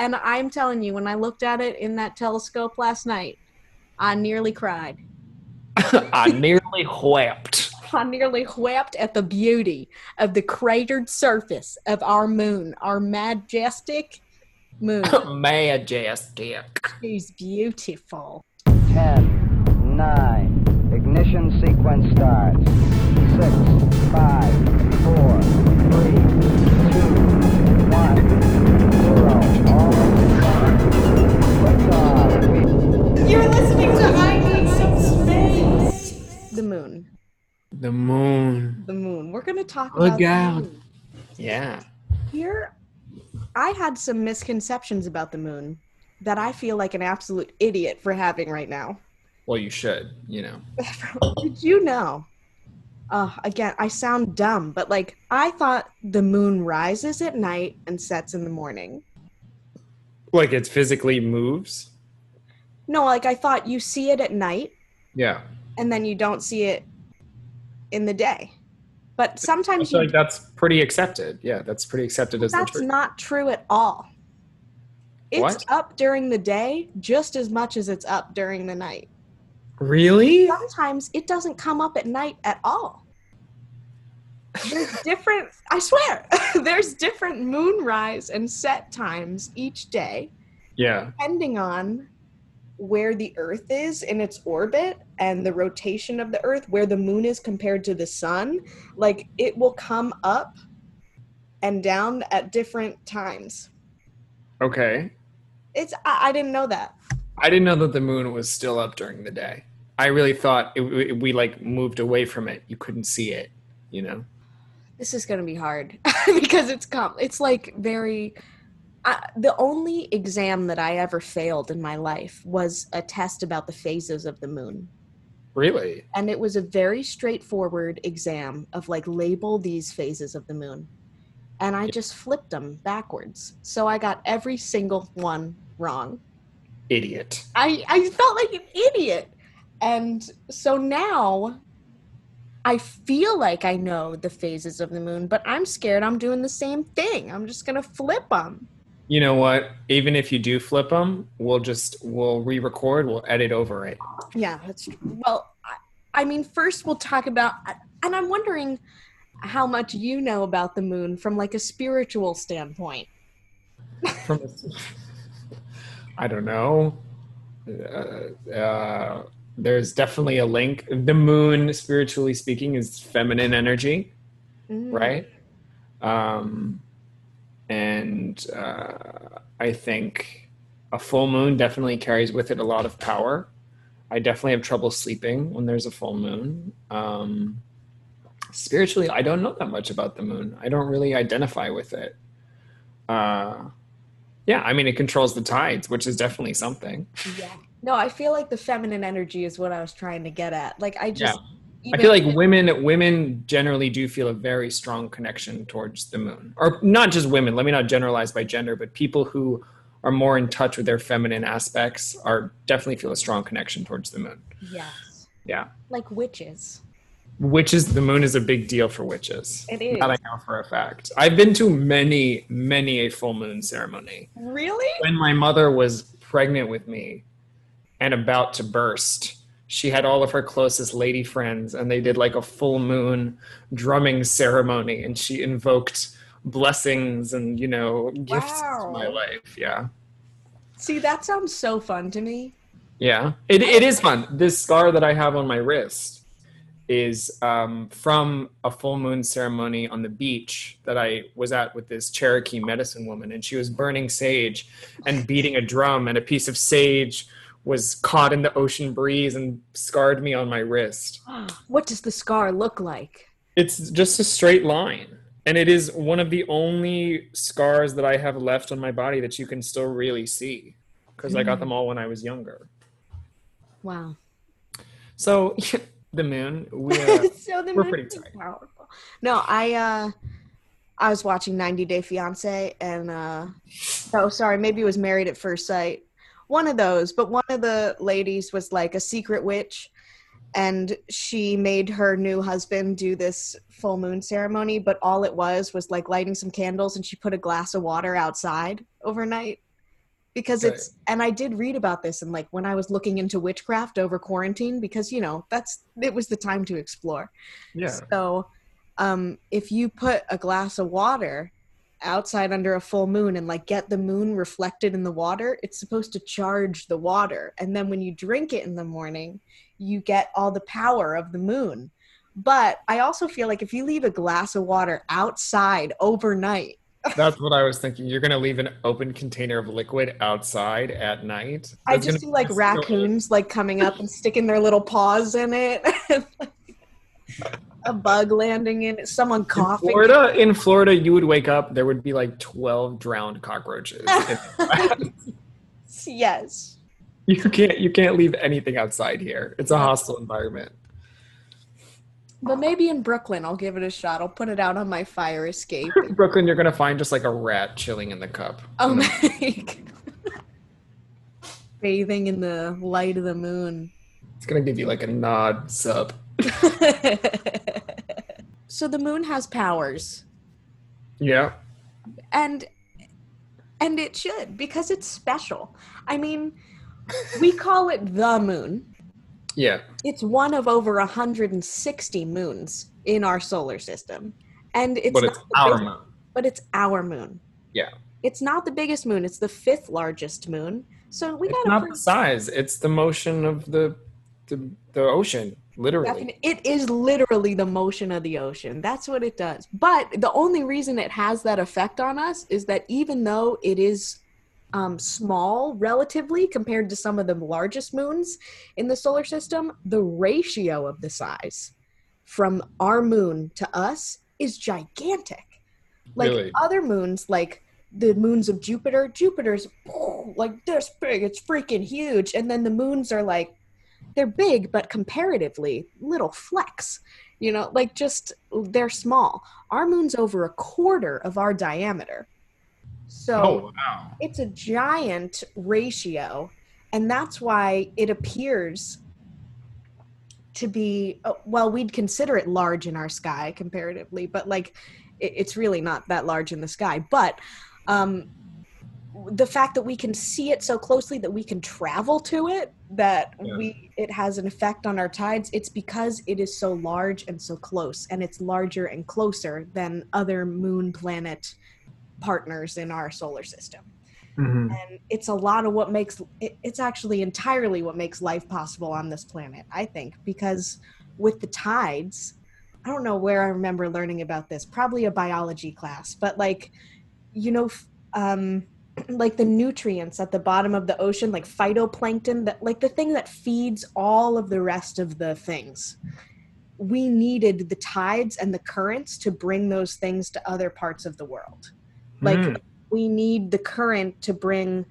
and I'm telling you, when I looked at it in that telescope last night, I nearly cried. I nearly wept. I nearly wept at the beauty of the cratered surface of our moon, our majestic moon. Majestic. She's beautiful. 10, 9, ignition sequence starts. 6, 5, You're listening to I Need Some Space. The moon. The moon. The moon. We're going to talk Look about the out. moon. Yeah. Here, I had some misconceptions about the moon that I feel like an absolute idiot for having right now. Well, you should, you know. Did you know? Uh, again, I sound dumb, but like I thought the moon rises at night and sets in the morning. Like it physically moves. No, like I thought you see it at night Yeah. and then you don't see it in the day. But sometimes you, like that's pretty accepted. Yeah, that's pretty accepted as that's not true at all. It's What? up during the day just as much as it's up during the night. really? sometimes it doesn't come up at night at all. There's different, I swear, there's different moonrise and set times each day, Yeah. depending on where the Earth is in its orbit and the rotation of the Earth, where the moon is compared to the sun. Like it will come up and down at different times. Okay. It's, I, I didn't know that. I didn't know that the moon was still up during the day. I really thought it, we, we like moved away from it. You couldn't see it, you know. this is gonna be hard because it's com it's like very I, the only exam that i ever failed in my life was a test about the phases of the moon Really? and it was a very straightforward exam of like label these phases of the moon and i just flipped them backwards so i got every single one wrong Idiot. I, I felt like an idiot. And so now I feel like I know the phases of the moon, but I'm scared I'm doing the same thing. I'm just going to flip them. You know what? Even if you do flip them, we'll just we'll re-record. We'll edit over it. Yeah, that's true. Well, I, I mean, first we'll talk about, and I'm wondering how much you know about the moon from like a spiritual standpoint. From I don't know. Uh, uh, there's definitely a link. The moon, spiritually speaking, is feminine energy. Mm. right? Um, and uh, I think a full moon definitely carries with it a lot of power. I definitely have trouble sleeping when there's a full moon. Um, spiritually, I don't know that much about the moon. I don't really identify with it. Uh, yeah, I mean, it controls the tides, which is definitely something. Yeah. No, I feel like the feminine energy is what I was trying to get at. Like, I just. I feel like women women generally do feel a very strong connection towards the moon. Or not just women, let me not generalize by gender, but people who are more in touch with their feminine aspects are definitely feel a strong connection towards the moon. Yes. Yeah. Like witches. Witches the moon is a big deal for witches. It is. That I know for a fact. I've been to many, many a full moon ceremony. Really? When my mother was pregnant with me and about to burst, she had all of her closest lady friends and they did like a full moon drumming ceremony and she invoked blessings and you know gifts Wow. to my life yeah See, that sounds so fun to me. yeah it, it is fun this scar that i have on my wrist is um, from a full moon ceremony on the beach that i was at with this cherokee medicine woman and she was burning sage and beating a drum and a piece of sage was caught in the ocean breeze and scarred me on my wrist What does the scar look like? It's just a straight line. And it is one of the only scars that I have left on my body that you can still really see because I got them all when I was younger. Wow. So, the moon, we, uh, so the we're moon pretty tight. powerful. No, I uh I was watching 90 Day Fiance and uh oh sorry, maybe it was Married at First Sight. One of those, but one of the ladies was like a secret witch and she made her new husband do this full moon ceremony, but all it was was like lighting some candles and she put a glass of water outside overnight. because it's and I did read about this and like when I was looking into witchcraft over quarantine because you know that's it was the time to explore. Yeah. So, um, if you put a glass of water outside under a full moon and like get the moon reflected in the water, it's supposed to charge the water. And then when you drink it in the morning, you get all the power of the moon. But I also feel like if you leave a glass of water outside overnight, That's what I was thinking. You're gonna leave an open container of liquid outside at night. I just see like be so- raccoons like coming up and sticking their little paws in it. a bug landing in it, someone In coughing. Florida, in Florida, you would wake up. There would be like twelve drowned cockroaches. yes. you can't. You can't leave anything outside here. It's a hostile environment. But maybe in Brooklyn, I'll give it a shot. I'll put it out on my fire escape. In Brooklyn, you're gonna find just like a rat chilling in the cup. Oh my Bathing in the light of the moon. It's gonna give you like a nod sup. so the moon has powers. Yeah. And and it should because it's special. I mean, we call it the moon. Yeah. It's one of over 160 moons in our solar system. And it's but it's our big- moon. but it's our moon. Yeah. It's not the biggest moon, it's the fifth largest moon. So we got not the size. It's the motion of the the, the ocean. Literally. It is literally the motion of the ocean. That's what it does. But the only reason it has that effect on us is that even though it is um, small relatively compared to some of the largest moons in the solar system, the ratio of the size from our moon to us is gigantic. Like Really? other moons, like the moons of Jupiter, Jupiter's like this big, it's freaking huge. And then the moons are like they're big but comparatively little flecks you know like just they're small. Our moon's over a quarter of our diameter. So oh wow. it's a giant ratio and that's why it appears to be uh, well we'd consider it large in our sky comparatively but like it's really not that large in the sky. But um the fact that we can see it so closely that we can travel to it that Yeah. we it has an effect on our tides it's because it is so large and so close and it's larger and closer than other moon planet partners in our solar system Mhm. and it's a lot of what makes it, it's actually entirely what makes life possible on this planet i think because with the tides i don't know where i remember learning about this probably a biology class but like you know um like the nutrients at the bottom of the ocean like phytoplankton that like the thing that feeds all of the rest of the things. We needed the tides and the currents to bring those things to other parts of the world. Like Mm. we need the current to bring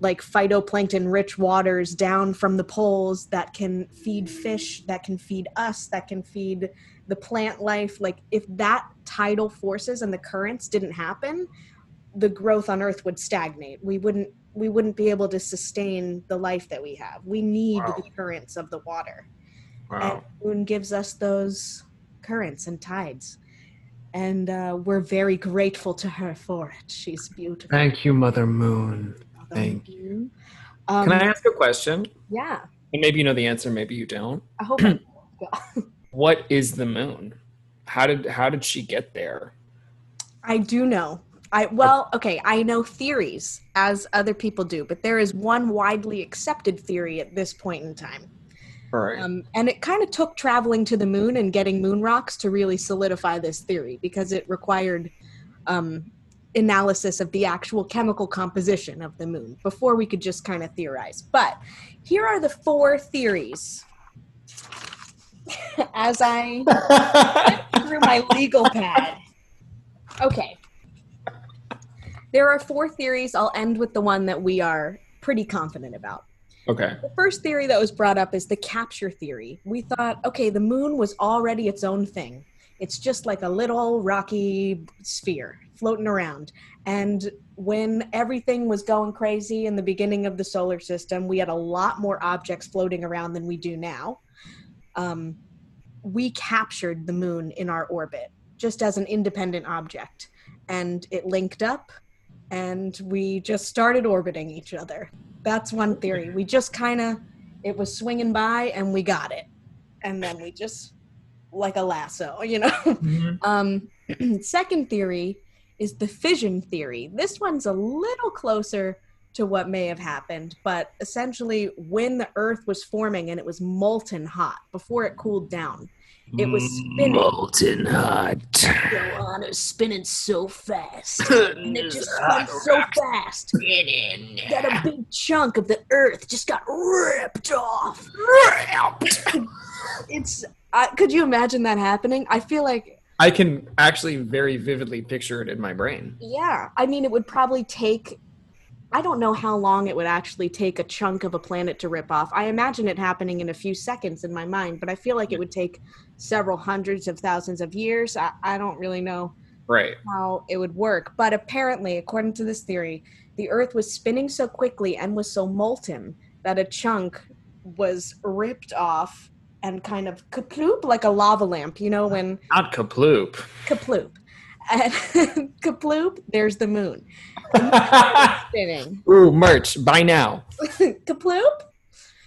like phytoplankton rich waters down from the poles that can feed fish that can feed us that can feed the plant life. Like if that tidal forces and the currents didn't happen the growth on earth would stagnate we wouldn't we wouldn't be able to sustain the life that we have we need Wow. the currents of the water wow. and moon gives us those currents and tides and uh, we're very grateful to her for it she's beautiful Thank you, Mother Moon. Thank you um, Can I ask a question? yeah And maybe you know the answer, maybe you don't. i hope I, What is the moon? How did how did she get there? I do know i well okay i know theories as other people do but there is one widely accepted theory at this point in time All right. Um, and it kind of took traveling to the moon and getting moon rocks to really solidify this theory because it required um, analysis of the actual chemical composition of the moon before we could just kind of theorize. But here are the four theories. As I through my legal pad. Okay. There are four theories. I'll end with the one that we are pretty confident about. okay. The first theory that was brought up is the capture theory. We thought, okay, the moon was already its own thing. It's just like a little rocky sphere floating around. And when everything was going crazy in the beginning of the solar system, we had a lot more objects floating around than we do now. Um, we captured the moon in our orbit just as an independent object. And it linked up and we just started orbiting each other. That's one theory. We just kind of, it was swinging by and we got it. And then we just, like a lasso, you know? Mhm. Um, second theory is the fission theory. This one's a little closer to what may have happened, but essentially, when the Earth was forming and it was molten hot before it cooled down, it was spinning. molten hot. Go on, it was spinning so fast. And it just spun so fast that a big chunk of the Earth just got ripped off. Ripped. it's. Uh, could you imagine that happening? I feel like I can actually very vividly picture it in my brain. Yeah, I mean, it would probably take. I don't know how long it would actually take a chunk of a planet to rip off. I imagine it happening in a few seconds in my mind, but I feel like it would take several hundreds of thousands of years. I, I don't really know Right. how it would work. But apparently, according to this theory, the Earth was spinning so quickly and was so molten that a chunk was ripped off and kind of kaploop like a lava lamp. You know, when Not kaploop. kaploop. And kaploop, there's the moon spinning. Ooh, merch. Buy now. kaploop?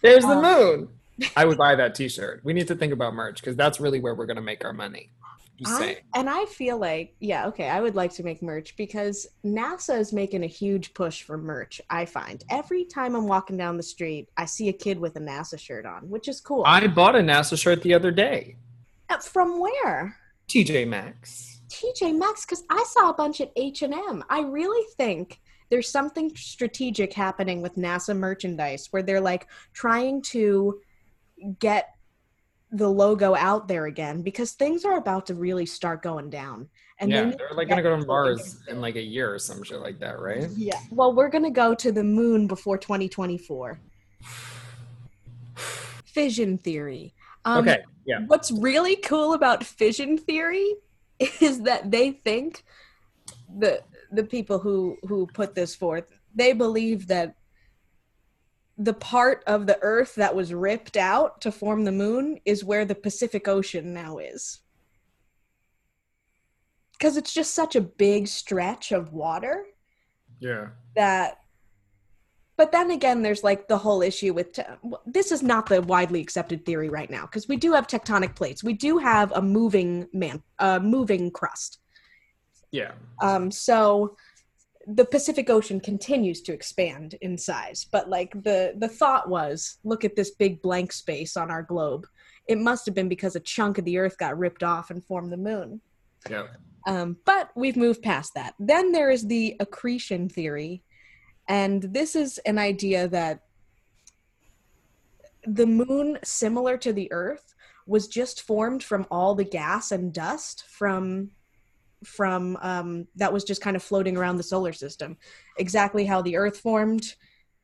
There's the Um, moon. I would buy that T-shirt. We need to think about merch because that's really where we're gonna make our money. Just I, saying. and I feel like, yeah, okay, I would like to make merch because NASA is making a huge push for merch. I find every time I'm walking down the street, I see a kid with a NASA shirt on, which is cool. I bought a NASA shirt the other day. Uh, From where? TJ Maxx. TJ Maxx, because I saw a bunch at H and M. I really think there's something strategic happening with NASA merchandise where they're like trying to get the logo out there again because things are about to really start going down. And yeah, they're like gonna go to Mars in like a year or some shit like that, right? Yeah. Well, we're going to go to the moon before 2024. Fission theory. Um, okay. Yeah. What's really cool about fission theory is that they think the the people who who put this forth they believe that the part of the earth that was ripped out to form the moon is where the Pacific Ocean now is. Cuz it's just such a big stretch of water Yeah. that but then again there's like the whole issue with te- this is not the widely accepted theory right now because we do have tectonic plates we do have a moving man a moving crust Yeah. um so the pacific ocean continues to expand in size but like the the thought was look at this big blank space on our globe it must have been because a chunk of the earth got ripped off and formed the moon Yeah. um, but we've moved past that. Then there is the accretion theory, and this is an idea that the moon, similar to the Earth, was just formed from all the gas and dust from from um, that was just kind of floating around the solar system. Exactly how the Earth formed,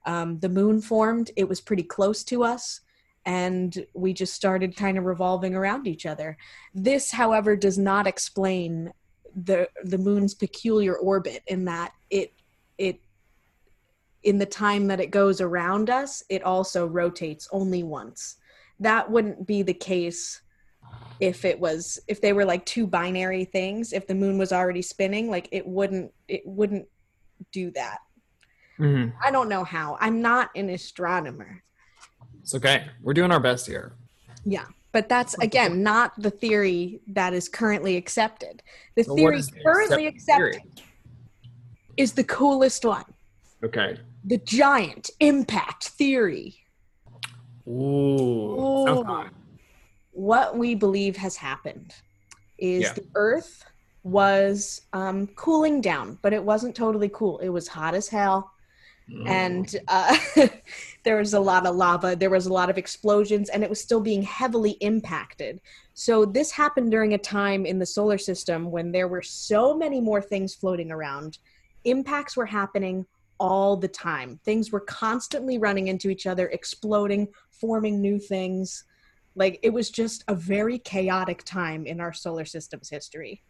um, the moon formed. It was pretty close to us. And we just started kind of revolving around each other. This, however, does not explain the the moon's peculiar orbit in that it it in the time that it goes around us it also rotates only once that wouldn't be the case if it was if they were like two binary things if the moon was already spinning like it wouldn't it wouldn't do that hmm i don't know how i'm not an astronomer It's okay. We're doing our best here. yeah but that's again not the theory that is currently accepted the So theory the currently accepted accepted theory? is the coolest one Okay. The giant impact theory. Ooh. Ooh. What we believe has happened is Yeah. the Earth was um, cooling down, but it wasn't totally cool. It was hot as hell, Mm. and uh, there was a lot of lava. There was a lot of explosions, and it was still being heavily impacted. So this happened during a time in the solar system when there were so many more things floating around. Impacts were happening all the time. Things were constantly running into each other, exploding, forming new things. Like it was just a very chaotic time in our solar system's history.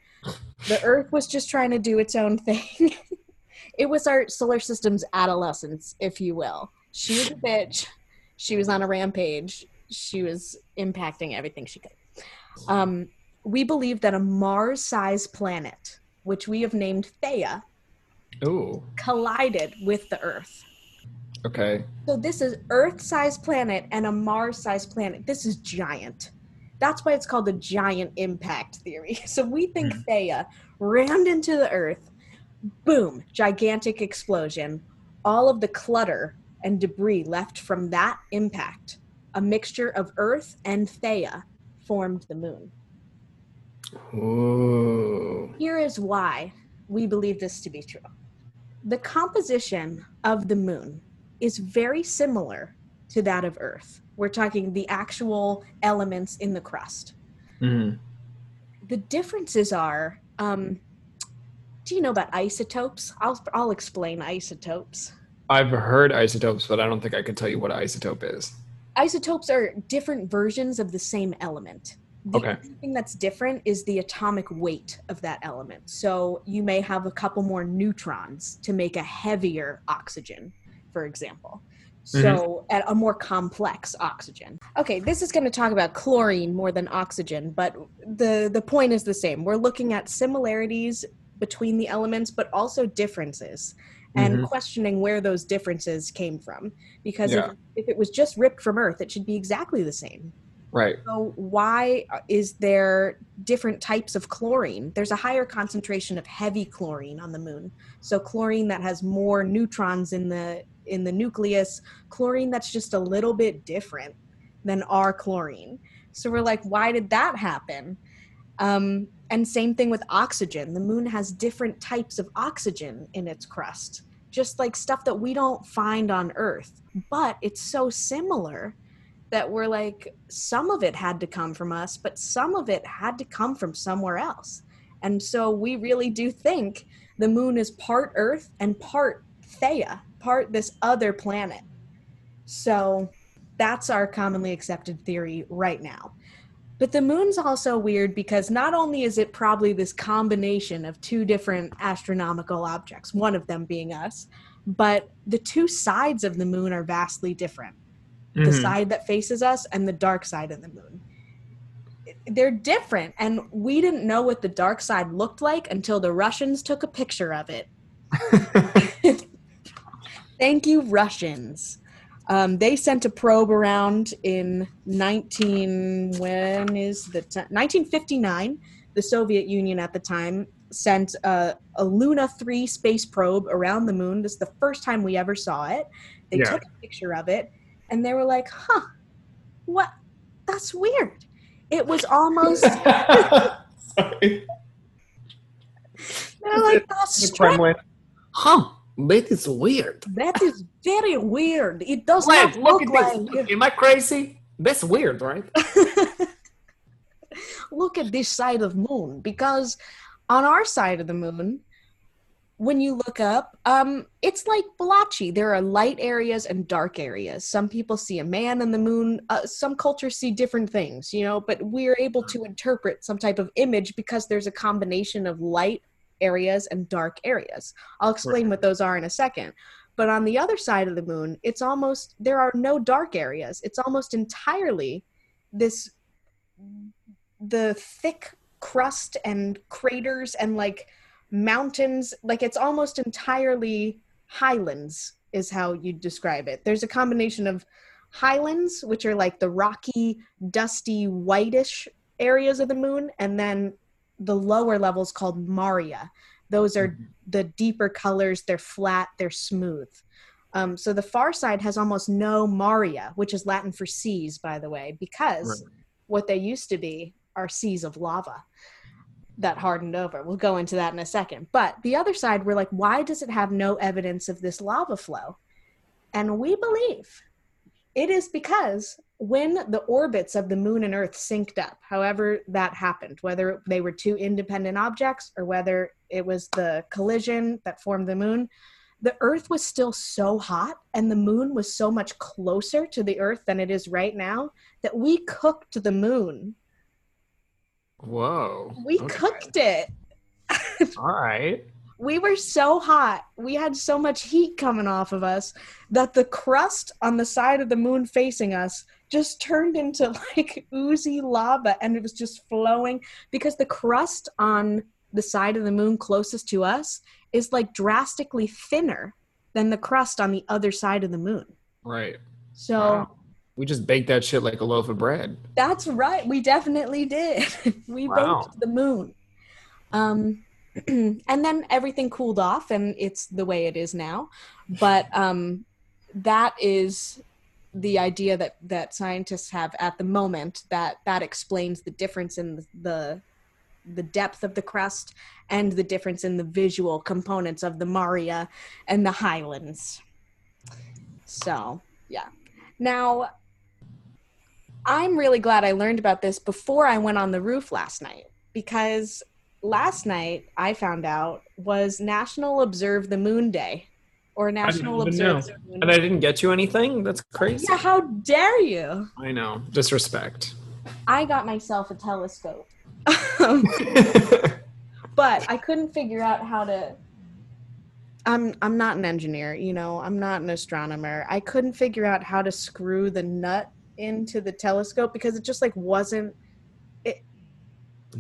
The Earth was just trying to do its own thing. it was our solar system's adolescence, if you will. She was a bitch. She was on a rampage. She was impacting everything she could. Um, we believe that a Mars sized planet, which we have named Theia, Ooh. collided with the Earth. Okay. So this is Earth-sized planet and a Mars-sized planet. This is giant. That's why it's called the giant impact theory. So we think Mhm. Theia rammed into the Earth, boom, gigantic explosion. All of the clutter and debris left from that impact, a mixture of Earth and Theia, formed the moon. Ooh. Here is why we believe this to be true. The composition of the moon is very similar to that of Earth. We're talking the actual elements in the crust. Mhm. The differences are um, do you know about isotopes? I'll, I'll explain isotopes. I've heard isotopes, but I don't think I could tell you what an isotope is. Isotopes are different versions of the same element. The Okay. only thing that's different is the atomic weight of that element. So you may have a couple more neutrons to make a heavier oxygen, for example. So at a more complex oxygen. Okay, this is going to talk about chlorine more than oxygen, but the the point is the same. We're looking at similarities between the elements, but also differences, and Mhm. questioning where those differences came from. Because Yeah. if, if it was just ripped from Earth, it should be exactly the same. Right. So why is there different types of chlorine? There's a higher concentration of heavy chlorine on the moon. So chlorine that has more neutrons in the in the nucleus, chlorine that's just a little bit different than our chlorine. So we're like, why did that happen? Um, and same thing with oxygen. The moon has different types of oxygen in its crust, just like stuff that we don't find on Earth. But it's so similar that we're like, some of it had to come from us, but some of it had to come from somewhere else. And so we really do think the moon is part Earth and part Theia, part this other planet. So that's our commonly accepted theory right now. But the moon's also weird because not only is it probably this combination of two different astronomical objects, one of them being us, but the two sides of the moon are vastly different the Mhm. side that faces us and the dark side of the moon. They're different, and we didn't know what the dark side looked like until the Russians took a picture of it. Thank you, Russians. Um, they sent a probe around in 19 when is the ti 1959. The Soviet Union at the time sent a, a Luna 3 space probe around the moon. This is the first time we ever saw it. They Yeah. took a picture of it, and they were like, "Huh, what? That's weird." It was almost. Sorry. They're like, "That's The strange. Kremlin. Huh. That is weird. That is very weird. It does Wait, not look look, at like." Look, Am I crazy? That's weird, right? look at this side of moon because on our side of the moon when you look up um it's like blotchy there are light areas and dark areas. Some people see a man in the moon. Uh, some cultures see different things you know but we're able to interpret some type of image because there's a combination of light areas and dark areas. I'll explain what those are in a second. But on the other side of the moon it's almost there are no dark areas. It's almost entirely this the thick crust and craters and like mountains like it's almost entirely highlands is how you describe it. There's a combination of highlands which are like the rocky dusty whitish areas of the moon and then the lower levels called maria. Those are the deeper colors. They're flat. They're smooth. Um, so the far side has almost no maria which is latin for seas by the way because Right. what they used to be are seas of lava that hardened over. We'll go into that in a second. But the other side, we're like, why does it have no evidence of this lava flow? And we believe it is because when the orbits of the moon and earth synced up, however that happened, whether they were two independent objects or whether it was the collision that formed the moon, the earth was still so hot and the moon was so much closer to the earth than it is right now that we cooked the moon. Whoa. We Okay. cooked it. All right. we were so hot we had so much heat coming off of us that the crust on the side of the moon facing us just turned into like oozy lava and it was just flowing because the crust on the side of the moon closest to us is like drastically thinner than the crust on the other side of the moon. Right. So Wow. We just baked that shit like a loaf of bread. that's right. We definitely did. we Wow. baked the moon. Um, and then everything cooled off, and it's the way it is now. But um, that is the idea that that scientists have at the moment. That that explains the difference in the the depth of the crust and the difference in the visual components of the Maria and the Highlands. So, yeah. Now, I'm really glad I learned about this before I went on the roof last night because last night I found out was National Observe the Moon Day or National Observe the Moon And I didn't get you anything? That's crazy. Yeah, how dare you? I know. Disrespect. I got myself a telescope. but I couldn't figure out how to I'm I'm not an engineer, you know, I'm not an astronomer. I couldn't figure out how to screw the nut into the telescope because it just like wasn't Do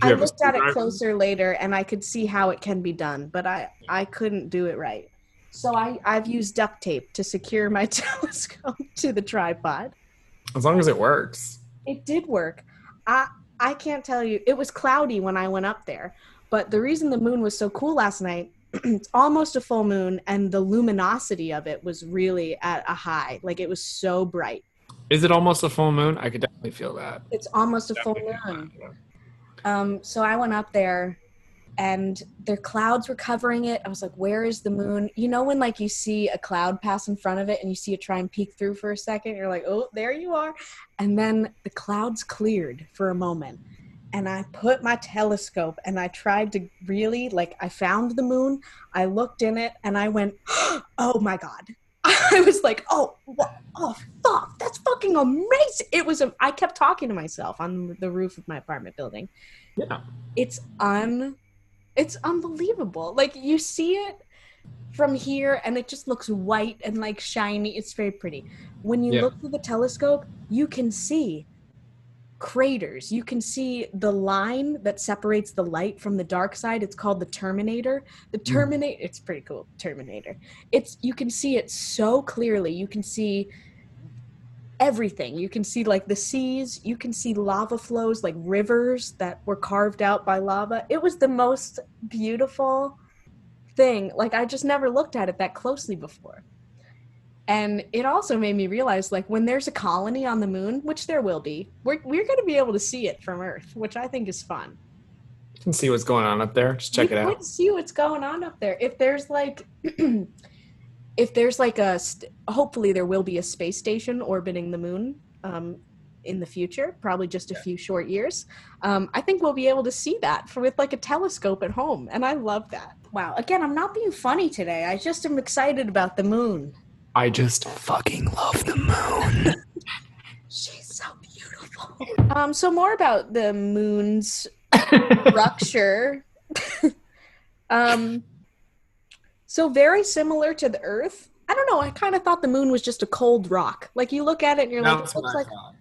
I you have a looked at it closer later and I could see how it can be done, but I I couldn't do it right. So I I've used duct tape to secure my telescope to the tripod. As long as it works. It did work. I I can't tell you. It was cloudy when I went up there, but the reason the moon was so cool last night, it's almost a full moon, and the luminosity of it was really at a high. Like it was so bright. Is it almost a full moon? I could definitely feel that. It's almost a full moon. Um, so I went up there, and their clouds were covering it. I was like, "Where is the moon?" You know when like you see a cloud pass in front of it, and you see it try and peek through for a second. You're like, "Oh, there you are," and then the clouds cleared for a moment, and I put my telescope and I tried to really like I found the moon. I looked in it, and I went, "Oh my god." I was like, "Oh, what? oh, fuck! That's fucking amazing!" It was. I kept talking to myself on the roof of my apartment building Yeah. it's un it's unbelievable like you see it from here and it just looks white and like shiny it's very pretty when you Yeah. look through the telescope you can see craters. You can see the line that separates the light from the dark side. It's called the terminator. The hmm. terminator it's pretty cool terminator. It's you can see it so clearly. You can see everything. You can see like the seas. You can see lava flows like rivers that were carved out by lava. It was the most beautiful thing. Like i just never looked at it that closely before and it also made me realize like when there's a colony on the moon which there will be we're, we're going to be able to see it from earth which i think is fun You can see what's going on up there. Just check you it out. see what's going on up there. If there's like, if there's like a, st- hopefully there will be a space station orbiting the moon um, in the future, probably just a few short years. Um, I think we'll be able to see that for, with like a telescope at home, and I love that. Wow. Again, I'm not being funny today. I just am excited about the moon. I just fucking love the moon. She's so beautiful. Um, so more about the moon's structure. um, so very similar to the Earth. I don't know. I kind of thought the moon was just a cold rock. Like you look at it and you're like, it looks like thought.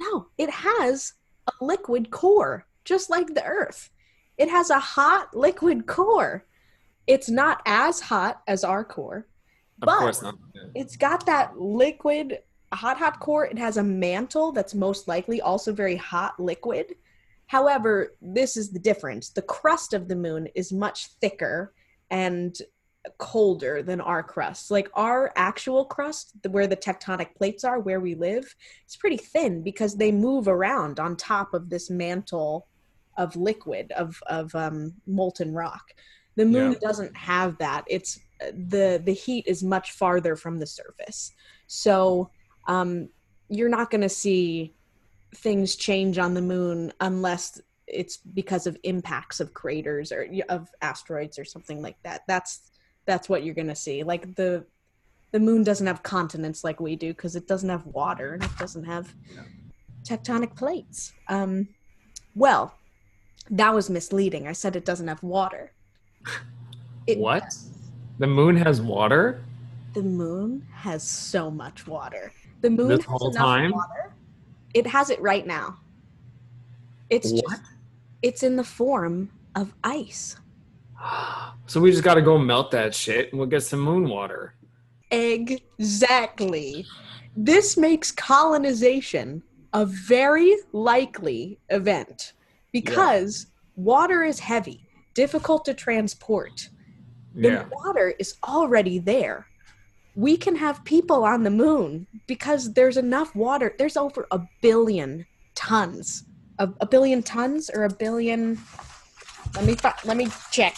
no. It has a liquid core, just like the Earth. It has a hot liquid core. It's not as hot as our core, Of but- course not. it's got that liquid hot hot core. It has a mantle that's most likely also very hot liquid. However this is the difference. The crust of the moon is much thicker and colder than our crust. Like our actual crust where the tectonic plates are where we live it's pretty thin because they move around on top of this mantle of liquid of of um, molten rock. The moon Yeah. doesn't have that. It's the the heat is much farther from the surface. So um, you're not going to see things change on the moon unless it's because of impacts of craters or of asteroids or something like that. That's that's what you're going to see. Like the the moon doesn't have continents like we do because it doesn't have water and it doesn't have tectonic plates. Um well that was misleading. I said it doesn't have water. It What? The moon has water? The moon has so much water. The moon This has enough time? water. It has it right now. It's What? just it's in the form of ice. So we just got to go melt that shit and we'll get some moon water. Exactly. This makes colonization a very likely event because water is heavy, difficult to transport. The Yeah. water is already there. We can have people on the moon because there's enough water. There's over a billion tons. A, a billion tons or a billion. Let me let me check.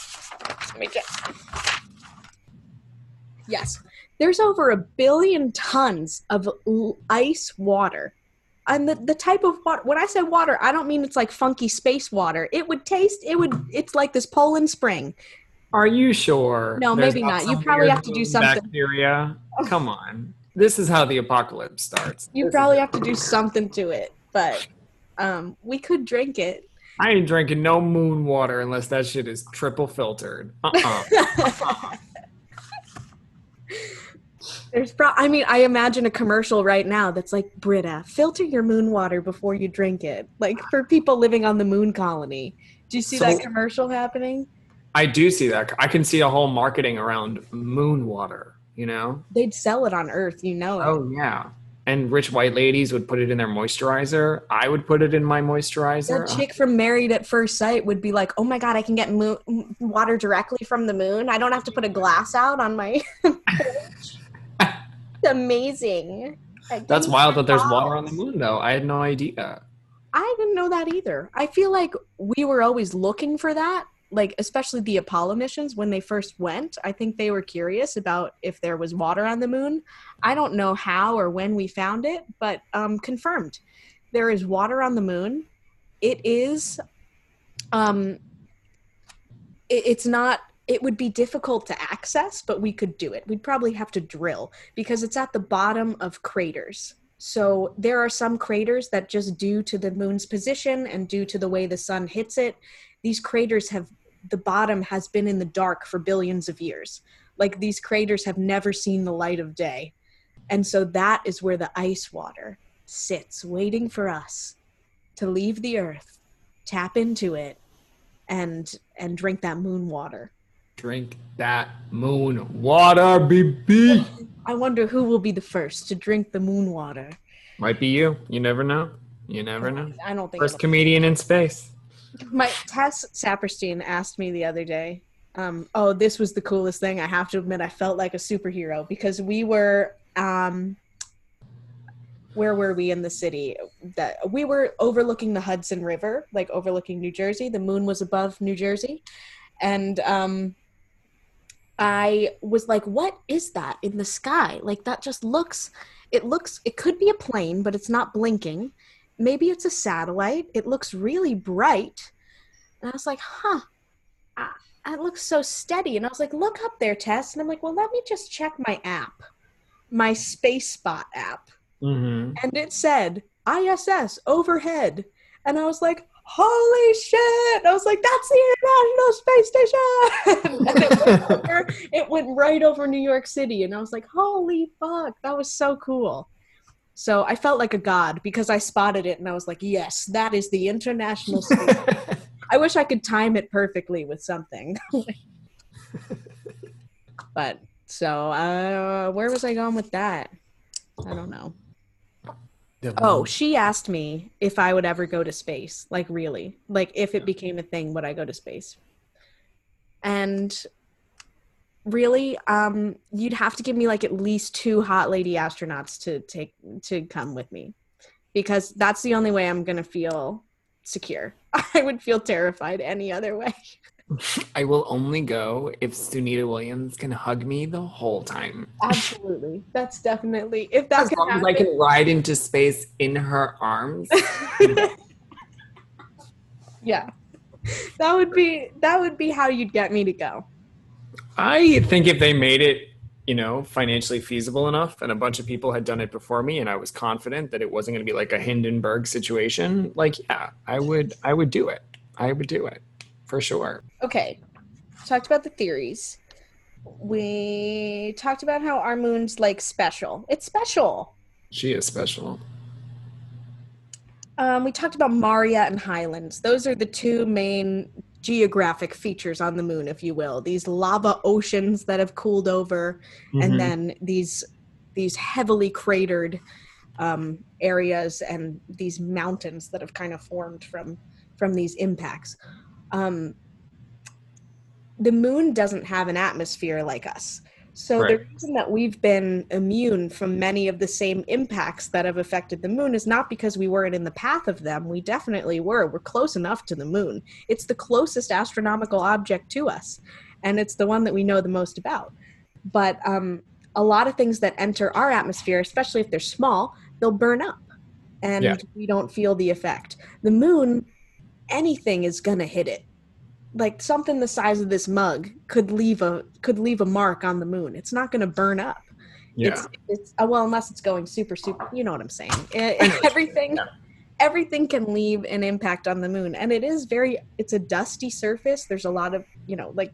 Let me check. Yes, there's over a billion tons of ice water. And the, the type of water, when I say water, I don't mean it's like funky space water. It would taste, it would, it's like this Poland spring. Are you sure? No, there's maybe not. You probably have to do something. Bacteria. Come on. This is how the apocalypse starts. You This probably have to do something to it, but um, we could drink it. I ain't drinking no moon water unless that shit is triple filtered. Uh-uh. There's pro- I mean, I imagine a commercial right now that's like, Brita, filter your moon water before you drink it. Like for people living on the moon colony. Do you see So- that commercial happening? I do see that. I can see a whole marketing around moon water, you know? They'd sell it on Earth, you know it. Oh, yeah. And rich white ladies would put it in their moisturizer. I would put it in my moisturizer. That chick from Married at First Sight would be like, "Oh my god, I can get moon water directly from the moon. I don't have to put a glass out on my." It's amazing. That's wild that there's water on the moon, though. I had no idea. I didn't know that either. I feel like we were always looking for that, like especially the Apollo missions when they first went. I think they were curious about if there was water on the moon. I don't know how or when we found it, but um, confirmed. There is water on the moon. It is um it, it's not it would be difficult to access, but we could do it. We'd probably have to drill because it's at the bottom of craters. So there are some craters that just due to the moon's position and due to the way the sun hits it, these craters have the bottom has been in the dark for billions of years. Like these craters have never seen the light of day. And so that is where the ice water sits waiting for us to leave the earth, tap into it and and drink that moon water. Drink that moon water, baby. I wonder who will be the first to drink the moon water. Might be you. You never know. You never know. I don't think First comedian in space. My Tess Saperstein asked me the other day. Um, oh, this was the coolest thing. I have to admit, I felt like a superhero because we were. Um, where were we in the city? That we were overlooking the Hudson River, like overlooking New Jersey. The moon was above New Jersey, and um, I was like, "What is that in the sky? Like that just looks. It looks. It could be a plane, but it's not blinking." Maybe it's a satellite. It looks really bright. And I was like, huh, it looks so steady. And I was like, look up there, Tess. And I'm like, well, let me just check my app, my Space Spot app. Mm-hmm. And it said ISS overhead. And I was like, holy shit. I was like, that's the International Space Station. and it went, over, it went right over New York City. And I was like, holy fuck, that was so cool. So I felt like a god because I spotted it and I was like, yes, that is the International Space. I wish I could time it perfectly with something. but so uh where was I going with that? I don't know. Oh, she asked me if I would ever go to space. Like really. Like if it became a thing, would I go to space? And really, um, you'd have to give me like at least two hot lady astronauts to take to come with me. Because that's the only way I'm gonna feel secure. I would feel terrified any other way. I will only go if Sunita Williams can hug me the whole time. Absolutely. That's definitely if that As long as I can ride into space in her arms. yeah. That would be that would be how you'd get me to go. I think if they made it, you know, financially feasible enough and a bunch of people had done it before me and I was confident that it wasn't going to be like a Hindenburg situation, like yeah, I would I would do it. I would do it. For sure. Okay. Talked about the theories. We talked about how our moon's like special. It's special. She is special. Um, we talked about Maria and Highlands. Those are the two main geographic features on the moon, if you will. These lava oceans that have cooled over, Mhm. and then these these heavily cratered um, areas and these mountains that have kind of formed from from these impacts. Um, the moon doesn't have an atmosphere like us. So the reason that we've been immune from many of the same impacts that have affected the moon is not because we weren't in the path of them. We definitely were. We're close enough to the moon. It's the closest astronomical object to us, and it's the one that we know the most about. But um, a lot of things that enter our atmosphere, especially if they're small, they'll burn up, and Yeah. we don't feel the effect. The moon, anything is gonna hit it like something the size of this mug could leave a could leave a mark on the moon. It's not going to burn up. Yeah. It's it's uh, well unless it's going super super. You know what I'm saying? I know what you everything yeah. everything can leave an impact on the moon, and it is very. It's a dusty surface. There's a lot of you know like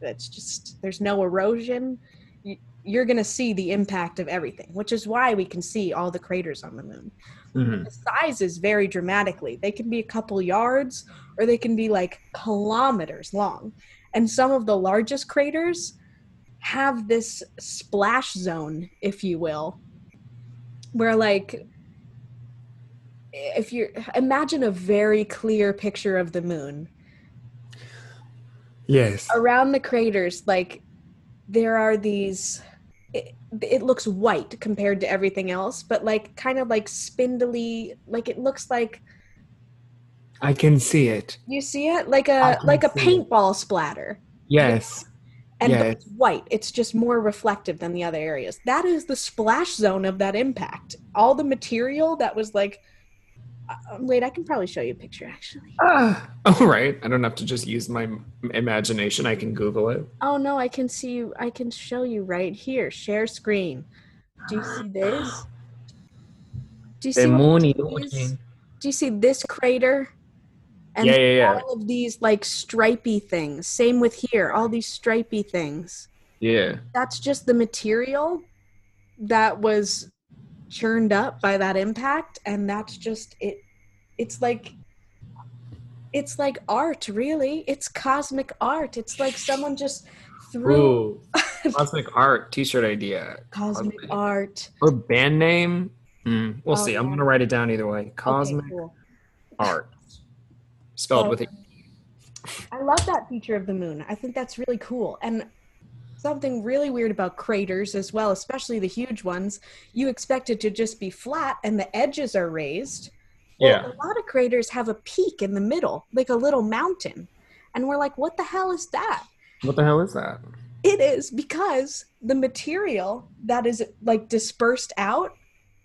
it's just there's no erosion. You, you're going to see the impact of everything, which is why we can see all the craters on the moon Mhm. the sizes vary dramatically. They can be a couple yards or they can be like kilometers long. And some of the largest craters have this splash zone, if you will, where like if you imagine a very clear picture of the moon Yes. around the craters like there are these it, looks white compared to everything else but like kind of like spindly like it looks like I can see it. you see it like a like a see it. paintball splatter Yes. and Yes. it's white it's just more reflective than the other areas that is the splash zone of that impact all the material that was like wait i can probably show you a picture actually Ah. All right. I don't have to just use my imagination. I can Google it. oh no i can see you i can show you right here share screen do you see this do you see what this do you see this crater and Yeah, yeah, yeah. all of these like stripy things same with here all these stripy things Yeah. that's just the material that was churned up by that impact and that's just it it's like it's like art really it's cosmic art it's like someone just threw Ooh. Cosmic art T-shirt idea. cosmic Cosmic. art Or band name. Hmm, we'll Oh, see. I'm gonna write it down either way. Cosmic Okay, cool. art, spelled with a I love that feature of the moon. I think that's really cool. And something really weird about craters as well, especially the huge ones, you expect it to just be flat and the edges are raised. Well, Yeah. A lot of craters have a peak in the middle, like a little mountain. And we're like, what the hell is that? What the hell is that? It is because the material that is like dispersed out,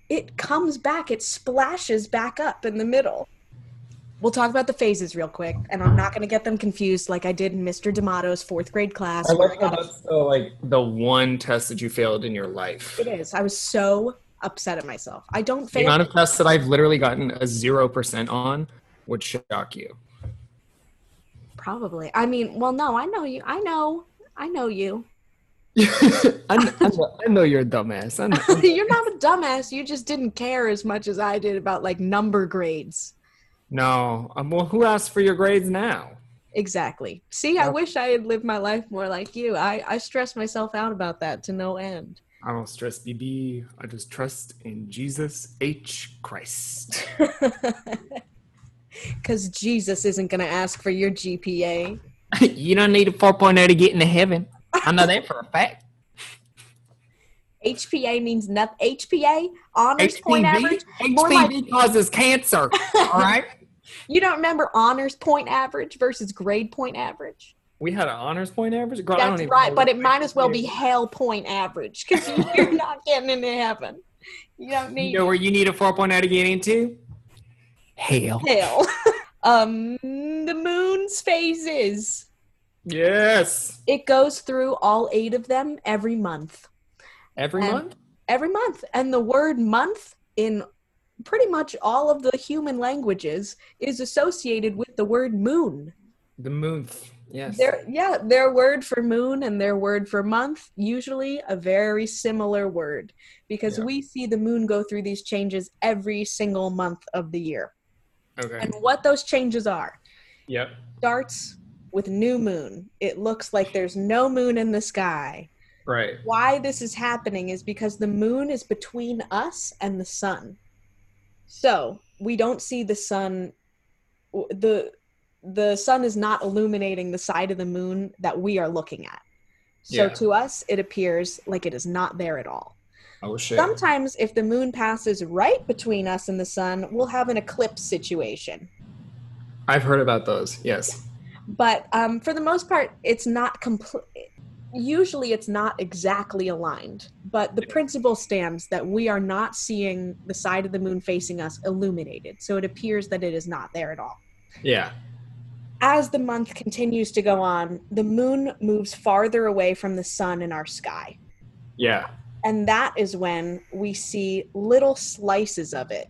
it comes back, it splashes back up in the middle. We'll talk about the phases real quick, and I'm not going to get them confused like I did in Mr. D'Amato's fourth grade class. I I how that's the, like the one test that you failed in your life. it is. I was so upset at myself. I don't The fail. amount of tests that I've literally gotten a zero percent on would shock you. Probably. I mean, well, no, I know you. I know. I know you. I, kn- I know, I know you're a dumbass. I know. You're not a dumbass. You just didn't care as much as I did about like number grades. No, um, well, who asked for your grades now? Exactly. See, I wish I had lived my life more like you. I, I stress myself out about that to no end. I don't stress BB. I just trust in Jesus H Christ. Because Jesus isn't going to ask for your GPA. you don't need a 4.0 to get into heaven. I know that for a fact. HPA means nothing. HPA, honors point average. HPV causes cancer. All right. You don't remember honors point average versus grade point average? We had an honors point average. Girl, I don't That's right, but it might as well be hell point average because you're not getting into heaven. You don't need You know where you need a 4.0 point to get into? Hell. hell. um, the moon's phases. Yes. It goes through all eight of them every month. Every And- month? Every month. And the word month in pretty much all of the human languages is associated with the word moon. The moon. Yes. Their yeah, their word for moon and their word for month usually a very similar word because Yeah. we see the moon go through these changes every single month of the year. Okay. And what those changes are Yep. starts with new moon. It looks like there's no moon in the sky. Right. Why this is happening is because the moon is between us and the sun. So, we don't see the sun the the sun is not illuminating the side of the moon that we are looking at. So Yeah. to us it appears like it is not there at all. Oh shit. Sometimes if the moon passes right between us and the sun, we'll have an eclipse situation. I've heard about those. Yes. but um, for the most part it's not complete usually it's not exactly aligned but the principle stands that we are not seeing the side of the moon facing us illuminated so it appears that it is not there at all Yeah. as the month continues to go on the moon moves farther away from the sun in our sky Yeah. and that is when we see little slices of it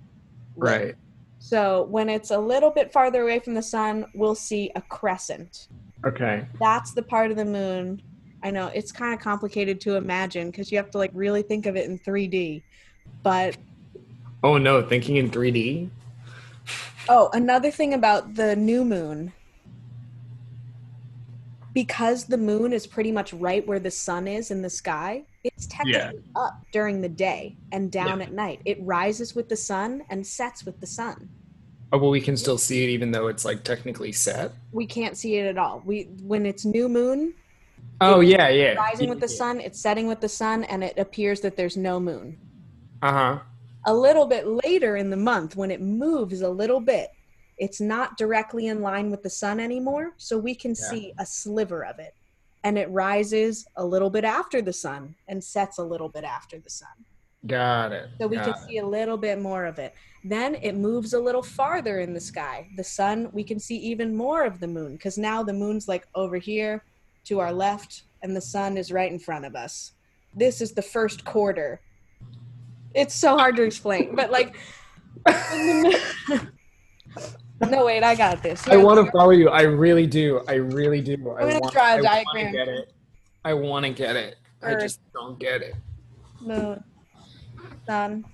Right. so when it's a little bit farther away from the sun we'll see a crescent Okay. that's the part of the moon i know it's kind of complicated to imagine because you have to like really think of it in 3d but Oh no, thinking in 3D. oh another thing about the new moon because the moon is pretty much right where the sun is in the sky it's technically up during the day and down Yeah. at night it rises with the sun and sets with the sun Oh, well, we can still see it even though it's like technically set. we can't see it at all we when it's new moon Oh yeah, yeah. rising with the sun it's setting with the sun and it appears that there's no moon Uh huh. a little bit later in the month when it moves a little bit it's not directly in line with the sun anymore so we can Yeah. see a sliver of it and it rises a little bit after the sun and sets a little bit after the sun Got it. so we can it. see a little bit more of it then it moves a little farther in the sky the sun we can see even more of the moon because now the moon's like over here to our left and the sun is right in front of us this is the first quarter it's so hard to explain but like no wait i got this I want to follow you. I really do. I really do. I'm gonna want, draw a I diagram. get it. I want to get it. I just don't get it. moon sun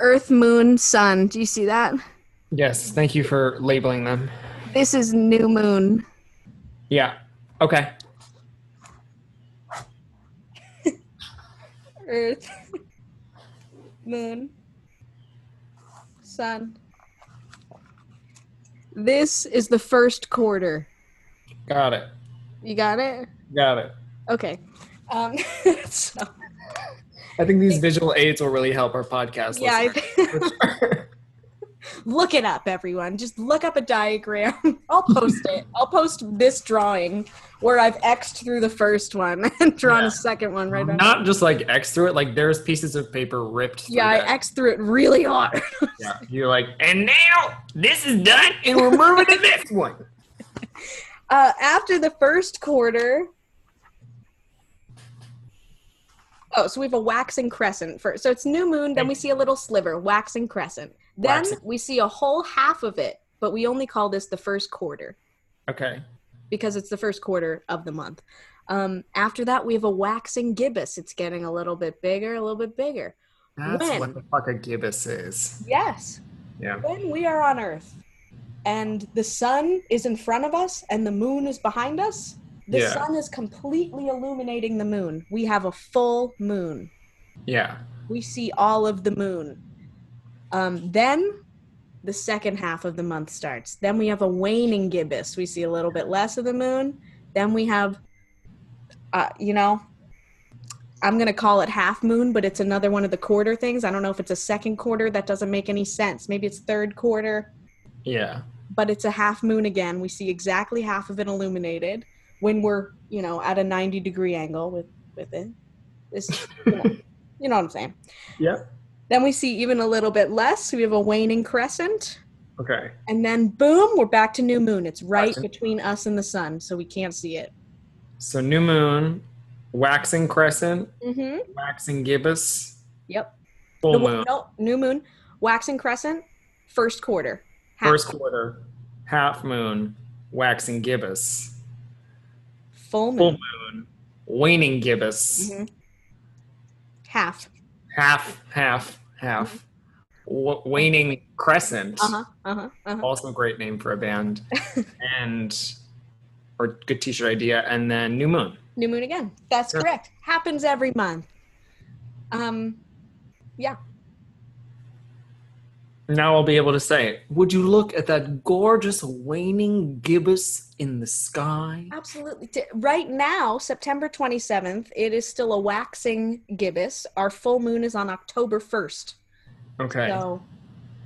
earth moon sun do you see that Yes. Thank you for labeling them. this is new moon Yeah. Okay. Earth, Moon, Sun. This is the first quarter. Got it. You got it? Got it. Okay. Um, so, I think these visual aids will really help our podcast. yeah, I listeners. think- look it up, everyone. Just look up a diagram. I'll post it. I'll post this drawing where I've X'd through the first one and drawn Yeah. a second one right on. Not just like X through it. Like there's pieces of paper ripped. Through Yeah, I. X'd through it really hard. Yeah. You're like, and now this is done, and we're moving to this one. uh, after the first quarter. Oh, so we have a waxing crescent first. So it's new moon, then we see a little sliver, waxing crescent. Then Waxing. we see a whole half of it, but we only call this the first quarter Okay. because it's the first quarter of the month. Um, after that, we have a waxing gibbous. It's getting a little bit bigger, a little bit bigger. That's When? what the fuck a gibbous is. Yes, Yeah. when we are on Earth and the sun is in front of us and the moon is behind us, the Yeah. sun is completely illuminating the moon. We have a full moon. Yeah. We see all of the moon. Um, then the second half of the month starts. Then we have a waning gibbous. We see a little bit less of the moon. Then we have, uh, you know, I'm going to call it half moon, but it's another one of the quarter things. I don't know if it's a second quarter. That doesn't make any sense. Maybe it's third quarter Yeah. but it's a half moon again. We see exactly half of it illuminated when we're, you know, at a 90 degree angle with with it. This, you know, you know what I'm saying. Yep. Then we see even a little bit less. We have a waning crescent, Okay. and then boom, we're back to new moon. It's right between us and the sun, so we can't see it. So new moon, waxing crescent, Mm-hmm. waxing gibbous, Yep. full moon, No, new moon, waxing crescent, first quarter. half- first quarter, half moon, waxing gibbous, full moon. full moon. waning gibbous, Mhm. Half. half, half, half, w- waning crescent. Uh huh. Uh huh. Uh huh. Also a great name for a band. and or good t-shirt idea, and then new moon. New moon again. That's Yeah. correct. Happens every month. Um, yeah. Now I'll be able to say, would you look at that gorgeous waning gibbous in the sky? Absolutely. Right now, September 27th, it is still a waxing gibbous. Our full moon is on October 1st. Okay. So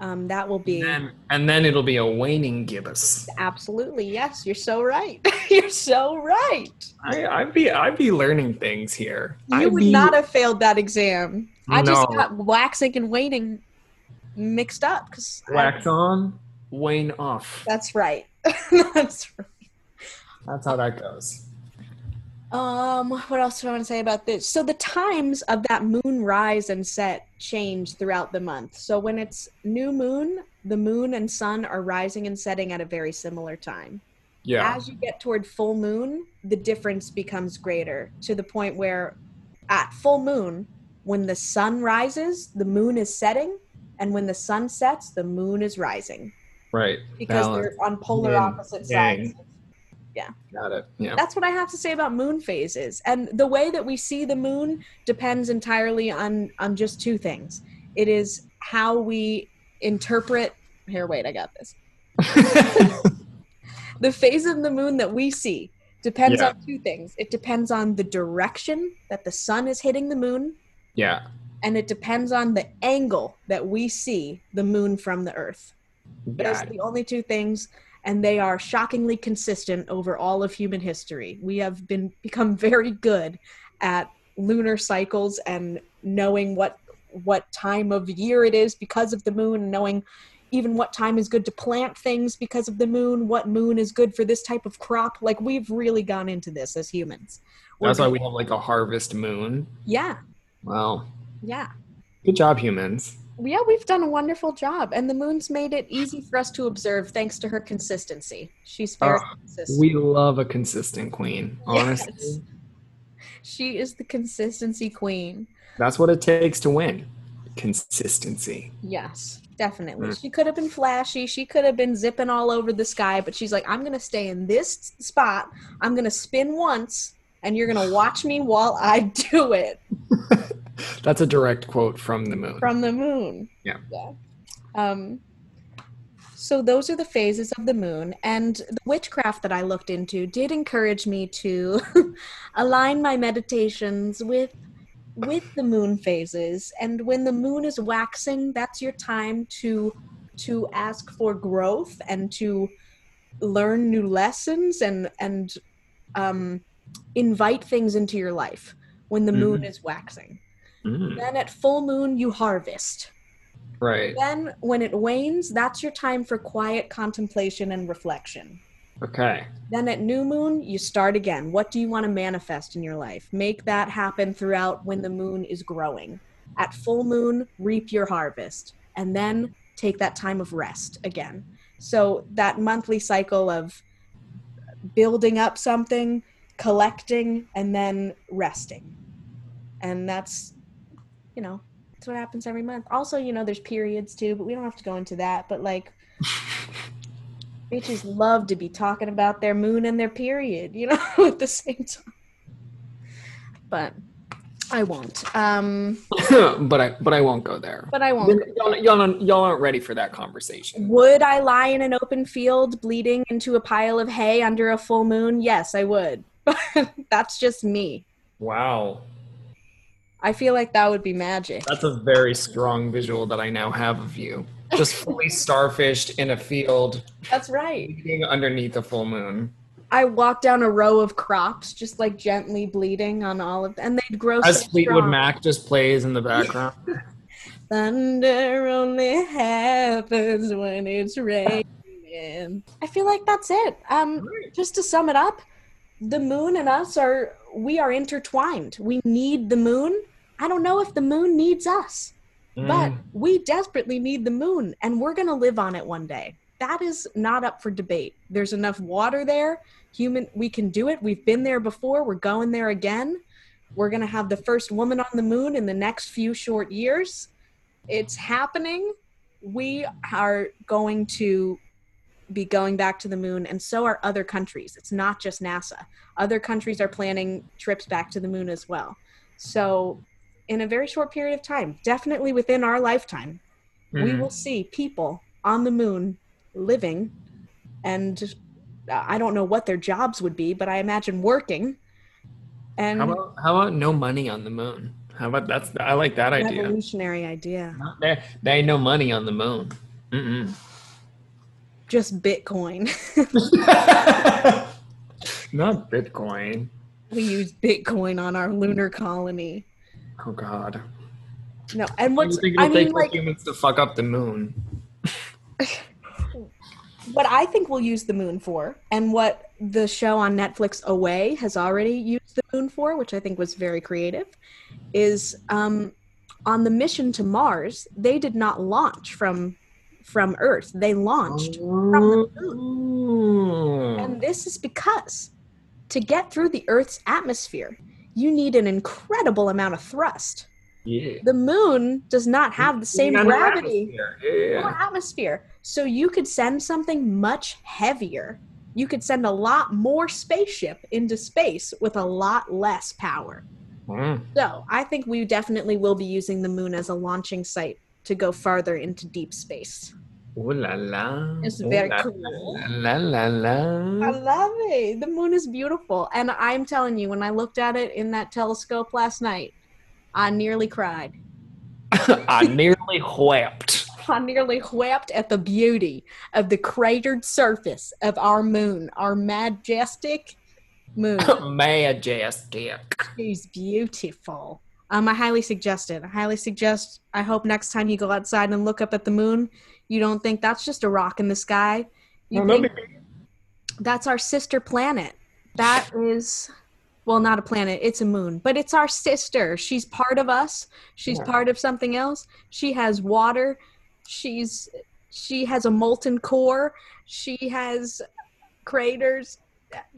um, that will be and, then, and then it'll be a waning gibbous. absolutely yes. You're so right. you're so right. I, I'd be I'd be learning things here. You I'd would be- not have failed that exam. I just got waxing and waning mixed up because wax on, wane off. that's right. that's right. That's how that goes. Um, what else do I want to say about this? So the times of that moon rise and set change throughout the month. So when it's new moon, the moon and sun are rising and setting at a very similar time. Yeah. As you get toward full moon, the difference becomes greater to the point where at full moon, when the sun rises, the moon is setting, and when the sun sets, the moon is rising right. because Balance. they're on polar opposite sides. Got it. Yeah. That's what I have to say about moon phases. And the way that we see the moon depends entirely on on just two things. It is how we interpret here wait, I got this. The phase of the moon that we see depends Yeah. on two things. It depends on the direction that the sun is hitting the moon yeah. And it depends on the angle that we see the moon from the earth. Those are the only two things, and they are shockingly consistent over all of human history. We have been become very good at lunar cycles and knowing what what time of year it is because of the moon, and knowing even what time is good to plant things because of the moon, what moon is good for this type of crop. Like we've really gone into this as humans. We're That's why we have like a harvest moon. yeah, Well, yeah. good job, humans. Yeah, we've done a wonderful job, and the moon's made it easy for us to observe thanks to her consistency. She's very Oh, consistent. We love a consistent queen. Honestly, Yes. She is the consistency queen. that's what it takes to win. Consistency. Yes, definitely. Mm. She could have been flashy. She could have been zipping all over the sky, but she's like, I'm going to stay in this spot. I'm going to spin once, and you're going to watch me while I do it That's a direct quote from the moon. from the moon. Yeah. Yeah. Um, so those are the phases of the moon, and the witchcraft that I looked into did encourage me to align my meditations with with the moon phases. And when the moon is waxing, that's your time to to ask for growth and to learn new lessons and and um, invite things into your life when the moon is waxing. Mm, Then at full moon, you harvest. right. Then, when it wanes, that's your time for quiet contemplation and reflection. Okay. Then at new moon, you start again. What do you want to manifest in your life? Make that happen throughout when the moon is growing. At full moon, reap your harvest. And then take that time of rest again. So, that monthly cycle of building up something, collecting, and then resting. And that's, you know, that's what happens every month. Also, you know, there's periods too, but we don't have to go into that. But like, bitches love to be talking about their moon and their period, you know, at the same time. But I won't. Um, but I but I won't go there. but I won't. Y'all, y'all, aren't- y'all aren't ready for that conversation. Would I lie in an open field bleeding into a pile of hay under a full moon? Yes, I would. But that's just me. Wow. I feel like that would be magic. That's a very strong visual that I now have of you. Just fully starfished in a field, That's right. being underneath a full moon. I walk down a row of crops, just like gently bleeding on all of them, and they'd grow As so Fleetwood strong. Mac just plays in the background. Thunder only happens when it's raining. I feel like that's it. Um, just to sum it up, the moon and us are we are intertwined. We need the moon. I don't know if the moon needs us, but Mm, we desperately need the moon, and we're gonna live on it one day. That is not up for debate. There's enough water there. Human, we can do it. We've been there before. We're going there again. We're gonna have the first woman on the moon in the next few short years it's happening we are going to be going back to the moon, and so are other countries. It's not just NASA. Other countries are planning trips back to the moon as well. So, in a very short period of time, definitely within our lifetime, we Mhm. will see people on the moon living and uh, I don't know what their jobs would be, but I imagine working. And How about how about no money on the moon? How about that's I like that idea. revolutionary idea. Not There, there ain't no money on the moon. Mm-mm. Just Bitcoin. Not Bitcoin. we use Bitcoin on our lunar colony. Oh God. No, and What what's I it'll mean, like humans to fuck up the moon? what I think we'll use the moon for, and what the show on Netflix Away has already used the moon for, which I think was very creative, is um, on the mission to Mars. They did not launch from from Earth; they launched from the moon. And this is because to get through the Earth's atmosphere, you need an incredible amount of thrust. Yeah. The moon does not have the same gravity atmosphere. Yeah. or atmosphere. So you could send something much heavier. You could send a lot more spaceship into space with a lot less power. Mm. So I think we definitely will be using the moon as a launching site to go farther into deep space. Ooh la la. It's Ooh very la cool. La la I la. love it. The moon is beautiful. And I'm telling you, when I looked at it in that telescope last night, I nearly cried. I nearly wept. I nearly wept at the beauty of the cratered surface of our moon, our majestic moon. Majestic. She's beautiful. Um, I highly suggest it. I highly suggest. I hope next time you go outside and look up at the moon, you don't think that's just a rock in the sky. You No, think that's our sister planet. That is, well, not a planet. It's a moon, but it's our sister. She's part of us. She's Yeah. part of something else. She has water. She's she has a molten core. She has craters.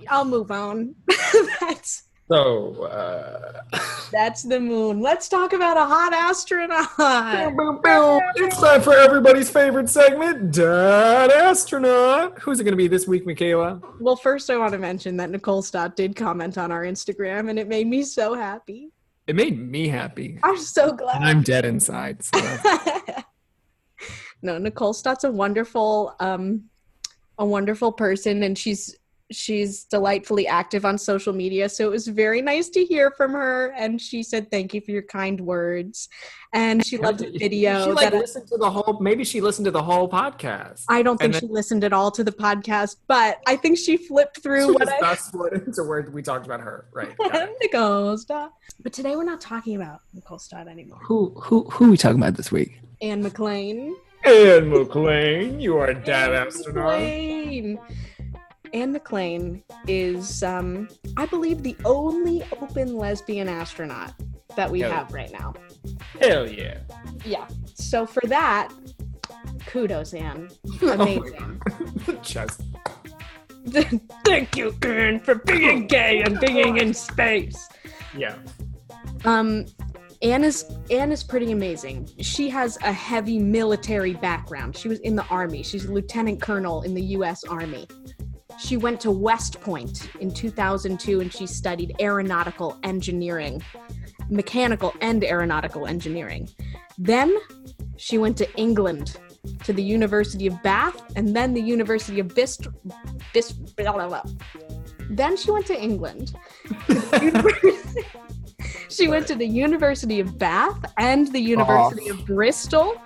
I'll move on. that's So, uh, that's the moon. Let's talk about a hot astronaut. Boom, boom, boom. it's time for everybody's favorite segment, Dad Astronaut. Who's it going to be this week, Michaela? Well, first I want to mention that Nicole Stott did comment on our Instagram, and it made me so happy. It made me happy. I'm so And glad. I'm dead inside. So. no, Nicole Stott's a wonderful, um, a wonderful person, and she's she's delightfully active on social media. So it was very nice to hear from her, and she said thank you for your kind words, and she loved the video. She like that I- listened to the whole. Maybe she listened to the whole podcast. I don't think and she listened at all to the podcast, but I think she flipped through She what just I fast forwarded into where we talked about her. Right. Nicole Stott. But today we're not talking about Nicole Stott anymore. who who who are we talking about this week? Anne McClain. Anne McClain, you are a dad astronaut. McClain. Anne McClain is, um, I believe, the only open lesbian astronaut that we Yeah. have right now. Hell yeah. Yeah. So for that, kudos, Anne. Oh Amazing. Just Thank you, Anne, for being gay and being in space. yeah. Um, Anne is Anne is pretty amazing. She has a heavy military background. She was in the army. She's a lieutenant colonel in the U.S. Army. She went to West Point in 2002 and she studied aeronautical engineering, mechanical and aeronautical engineering. Then she went to England to the University of Bath and then the University of Bist. Bist blah, blah, blah. Then she went to England. to she went to the University of Bath and the University of Bristol,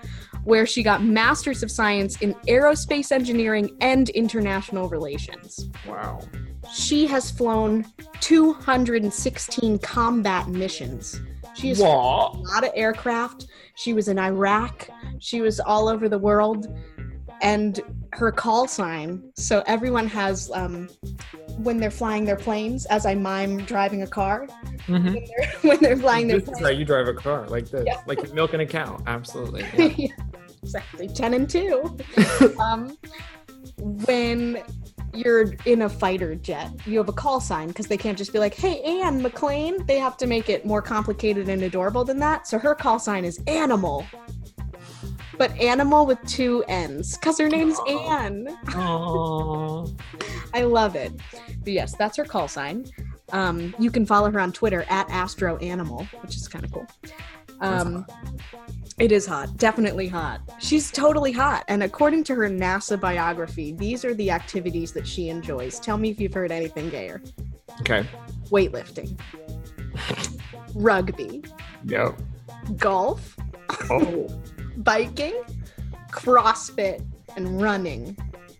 where she got Masters of Science in Aerospace Engineering and International Relations. Wow. She has flown 216 combat missions. She has What? a lot of aircraft. She was in Iraq. She was all over the world. And her call sign, so everyone has, um, when they're flying their planes, as I mime driving a car, Mm-hmm. when they're, when they're flying their This is planes. how you drive a car, like this, Yeah. like you're milking a cow. Absolutely. Yeah. Yeah, exactly 10 and 2 um, when you're in a fighter jet you have a call sign because they can't just be like hey anne mcclain they have to make it more complicated and adorable than that so her call sign is animal but animal with two N's because her name's. Anne. Aww. I love it. But yes, that's her call sign. Um, you can follow her on Twitter at Astro Animal, which is kind of cool. Um, it is hot, definitely hot. She's totally hot. And according to her NASA biography, these are the activities that she enjoys. Tell me if you've heard anything gayer Okay. weightlifting, rugby, Yep. golf, Oh. biking, CrossFit, and running.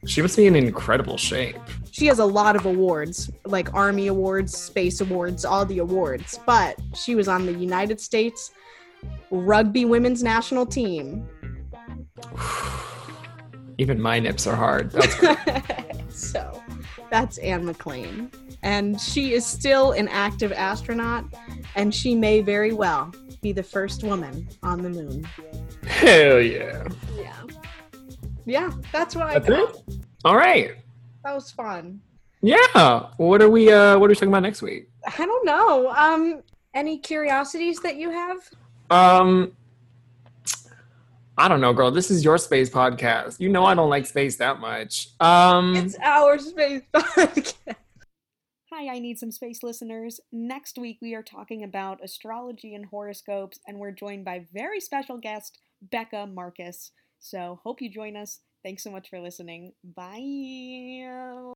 She must be in incredible shape. She has a lot of awards, like Army Awards, Space Awards, all the awards. But she was on the United States Rugby Women's National Team. Even my nips are hard. That's so that's Anne McClain. And she is still an active astronaut, and she may very well be the first woman on the moon. hell yeah. Yeah. Yeah, that's what I That's got. it. All right. That was fun. Yeah. What are we? uh What are we talking about next week? I don't know. Um, any curiosities that you have? Um, I don't know, girl. This is your space podcast. You know I don't like space that much. Um, It's our space podcast. Hi, I need some space listeners. Next week we are talking about astrology and horoscopes, and we're joined by very special guest Becca Marcus. So hope you join us. Thanks so much for listening. Bye.